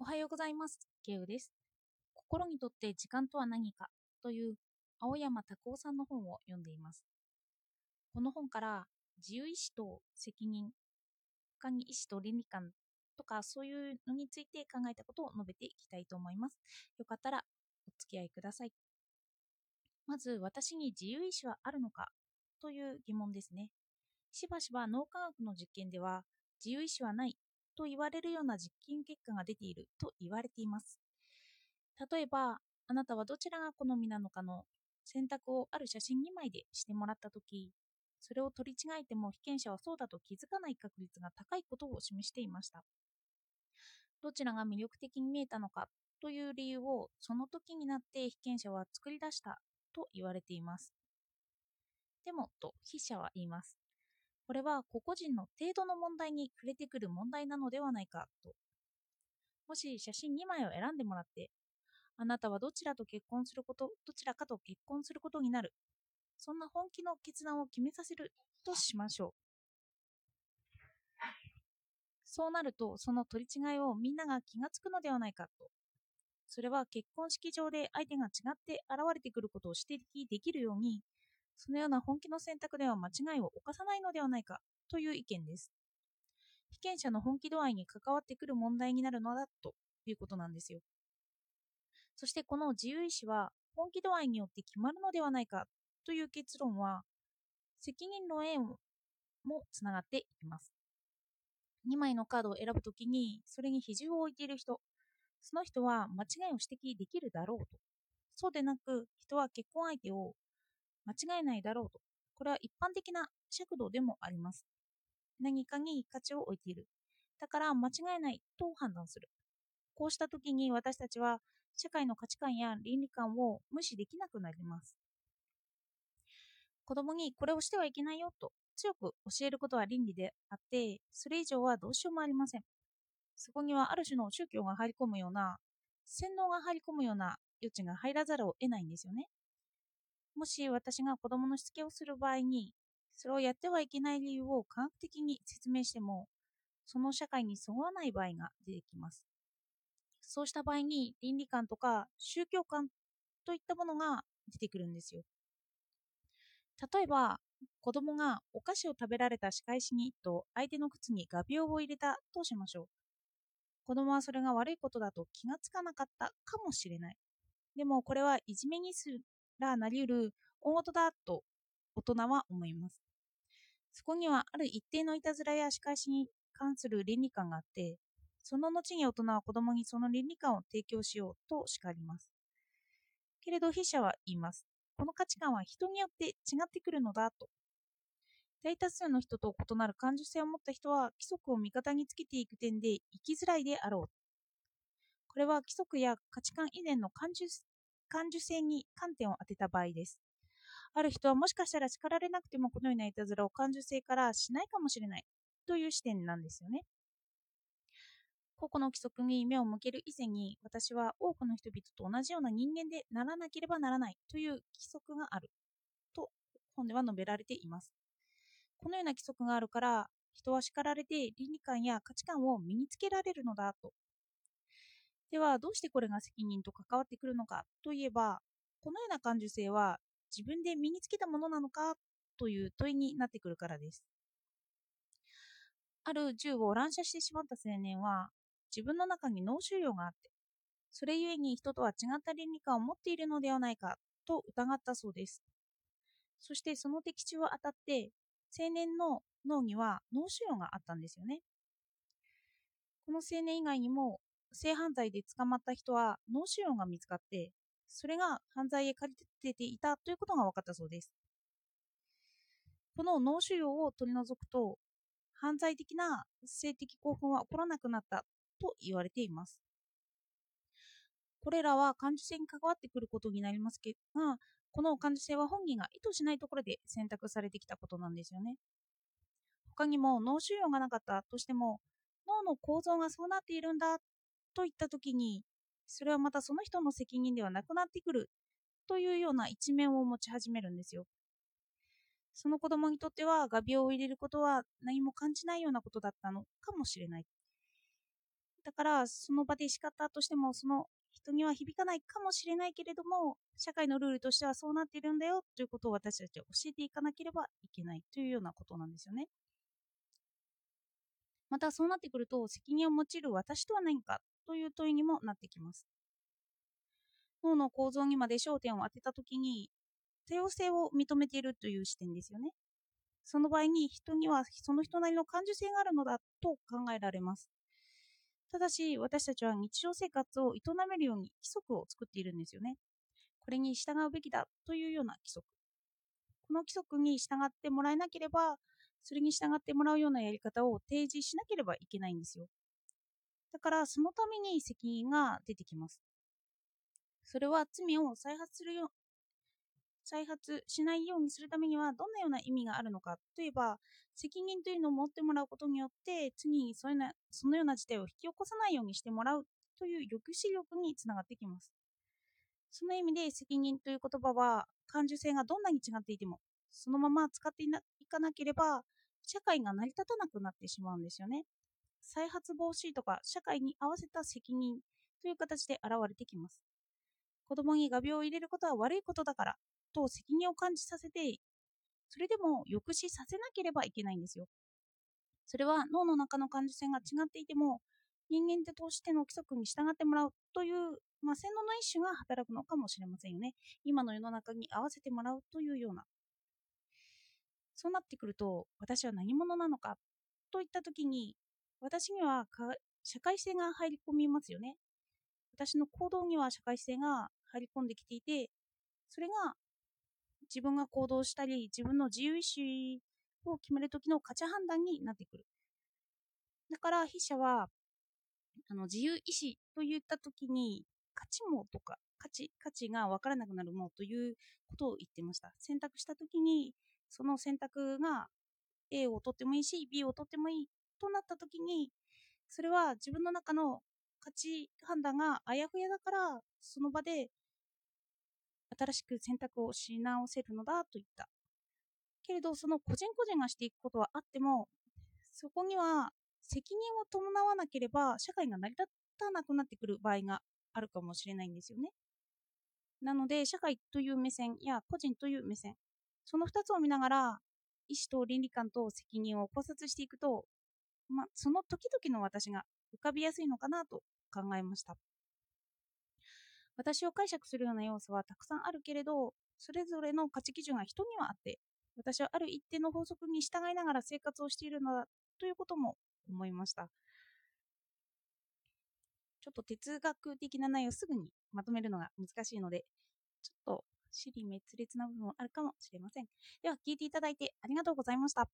おはようございます。ケウです。心にとって時間とは何か？という青山拓夫さんの本を読んでいます。この本から自由意志と責任、他に意志と倫理観とかそういうのについて考えたことを述べていきたいと思います。よかったらお付き合いください。まず私に自由意志はあるのか？という疑問ですね。しばしば脳科学の実験では自由意志はないと言われるような実験結果が出ていると言われています。例えば、あなたはどちらが好みなのかの選択をある写真2枚でしてもらったとき、それを取り違えても被験者はそうだと気づかない確率が高いことを示していました。どちらが魅力的に見えたのかという理由をその時になって被験者は作り出したと言われています。でも、と筆者は言います。これは個々人の程度の問題に触れてくる問題なのではないかと。もし写真2枚を選んでもらって、あなたはどちらと結婚すること、どちらかと結婚することになる。そんな本気の決断を決めさせるとしましょう。そうなると、その取り違いをみんなが気がつくのではないかと。それは結婚式場で相手が違って現れてくることを指摘できるように、そのような本気の選択では間違いを犯さないのではないかという意見です。被験者の本気度合いに関わってくる問題になるのだということなんですよ。そしてこの自由意志は本気度合いによって決まるのではないかという結論は責任論へもつながっていきます。2枚のカードを選ぶときにそれに比重を置いている人、その人は間違いを指摘できるだろうと。そうでなく人は結婚相手を間違えないだろうと。これは一般的な尺度でもあります。何かに価値を置いている。だから間違えないと判断する。こうした時に私たちは社会の価値観や倫理観を無視できなくなります。子供にこれをしてはいけないよと強く教えることは倫理であって、それ以上はどうしようもありません。そこにはある種の宗教が入り込むような、洗脳が入り込むような余地が入らざるを得ないんですよね。もし私が子供のしつけをする場合に、それをやってはいけない理由を科学的に説明しても、その社会にそぐわない場合が出てきます。そうした場合に倫理観とか宗教観といったものが出てくるんですよ。例えば、子供がお菓子を食べられた仕返しにと相手の靴に画鋲を入れたとしましょう。子供はそれが悪いことだと気がつかなかったかもしれない。でもこれはいじめにすらなりうる大事だと大人は思います。そこにはある一定のいたずらや仕返しに関する倫理観があって、その後に大人は子供にその倫理観を提供しようと叱ります。けれど筆者は言います。この価値観は人によって違ってくるのだと。大多数の人と異なる感受性を持った人は規則を味方につけていく点で生きづらいであろう。これは規則や価値観以前の感受感受性に観点を当てた場合です。ある人はもしかしたら叱られなくてもこのようないたずらを感受性からしないかもしれないという視点なんですよね。個々の規則に目を向ける以前に私は多くの人々と同じような人間でならなければならないという規則があると本では述べられています。このような規則があるから人は叱られて倫理観や価値観を身につけられるのだと。ではどうしてこれが責任と関わってくるのかといえばこのような感受性は自分で身につけたものなのかという問いになってくるからです。ある銃を乱射してしまった青年は自分の中に脳腫瘍があってそれゆえに人とは違った倫理観を持っているのではないかと疑ったそうです。そしてその的中を当たって青年の脳には脳腫瘍があったんですよね。この青年以外にも性犯罪で捕まった人は脳腫瘍が見つかってそれが犯罪へ駆り立てていたということが分かったそうです。この脳腫瘍を取り除くと犯罪的な性的興奮は起こらなくなったと言われています。これらは感受性に関わってくることになりますが、この感受性は本人が意図しないところで選択されてきたことなんですよね。他にも脳腫瘍がなかったとしても、脳の構造がそうなっているんだといったときに、それはまたその人の責任ではなくなってくるというような一面を持ち始めるんですよ。その子供にとっては画鋲を入れることは何も感じないようなことだったのかもしれない。だからその場で叱ったとしてもその人には響かないかもしれないけれども社会のルールとしてはそうなっているんだよということを私たちは教えていかなければいけないというようなことなんですよね。またそうなってくると責任を持ちる私とは何かという問いにもなってきます。脳の構造にまで焦点を当てたときに多様性を認めているという視点ですよね。その場合に人にはその人なりの感受性があるのだと考えられます。ただし私たちは日常生活を営めるように規則を作っているんですよね。これに従うべきだというような規則。この規則に従ってもらえなければそれに従ってもらうようなやり方を提示しなければいけないんですよ。だからそのために責任が出てきます。それは罪を再発するよ再発しないようにするためにはどんなような意味があるのかといえば責任というのを持ってもらうことによって次にそなそのような事態を引き起こさないようにしてもらうという抑止力につながってきますその意味で責任という言葉は感受性がどんなに違っていてもそのまま使っていかなければ社会が成り立たなくなってしまうんですよね。再発防止とか社会に合わせた責任という形で現れてきます。子供に画鋲を入れることは悪いことだからと責任を感じさせて、それでも抑止させなければいけないんですよ。それは脳の中の感受性が違っていても、人間としての規則に従ってもらうという、まあ、洗脳の一種が働くのかもしれませんよね。今の世の中に合わせてもらうというようなそうなってくると、私は何者なのかといったときに、私には社会性が入り込みますよね。私の行動には社会性が入り込んできていて、それが自分が行動したり、自分の自由意志を決めるときの価値判断になってくる。だから、筆者は、あの自由意志といったときに、価値もとか、価値、価値が分からなくなるもということを言ってました。選択したときに、その選択が A を取ってもいいし B を取ってもいいとなった時にそれは自分の中の価値判断があやふやだからその場で新しく選択をし直せるのだと言った。けれどその個人個人がしていくことはあってもそこには責任を伴わなければ社会が成り立たなくなってくる場合があるかもしれないんですよね。なので社会という目線や個人という目線その2つを見ながら意思と倫理観と責任を考察していくと、まその時々の私が浮かびやすいのかなと考えました私を解釈するような要素はたくさんあるけれどそれぞれの価値基準が人にはあって私はある一定の法則に従いながら生活をしているのだということも思いましたちょっと哲学的な内容をすぐにまとめるのが難しいのでちょっと尻滅裂な部分もあるかもしれません。では、聞いていただいてありがとうございました。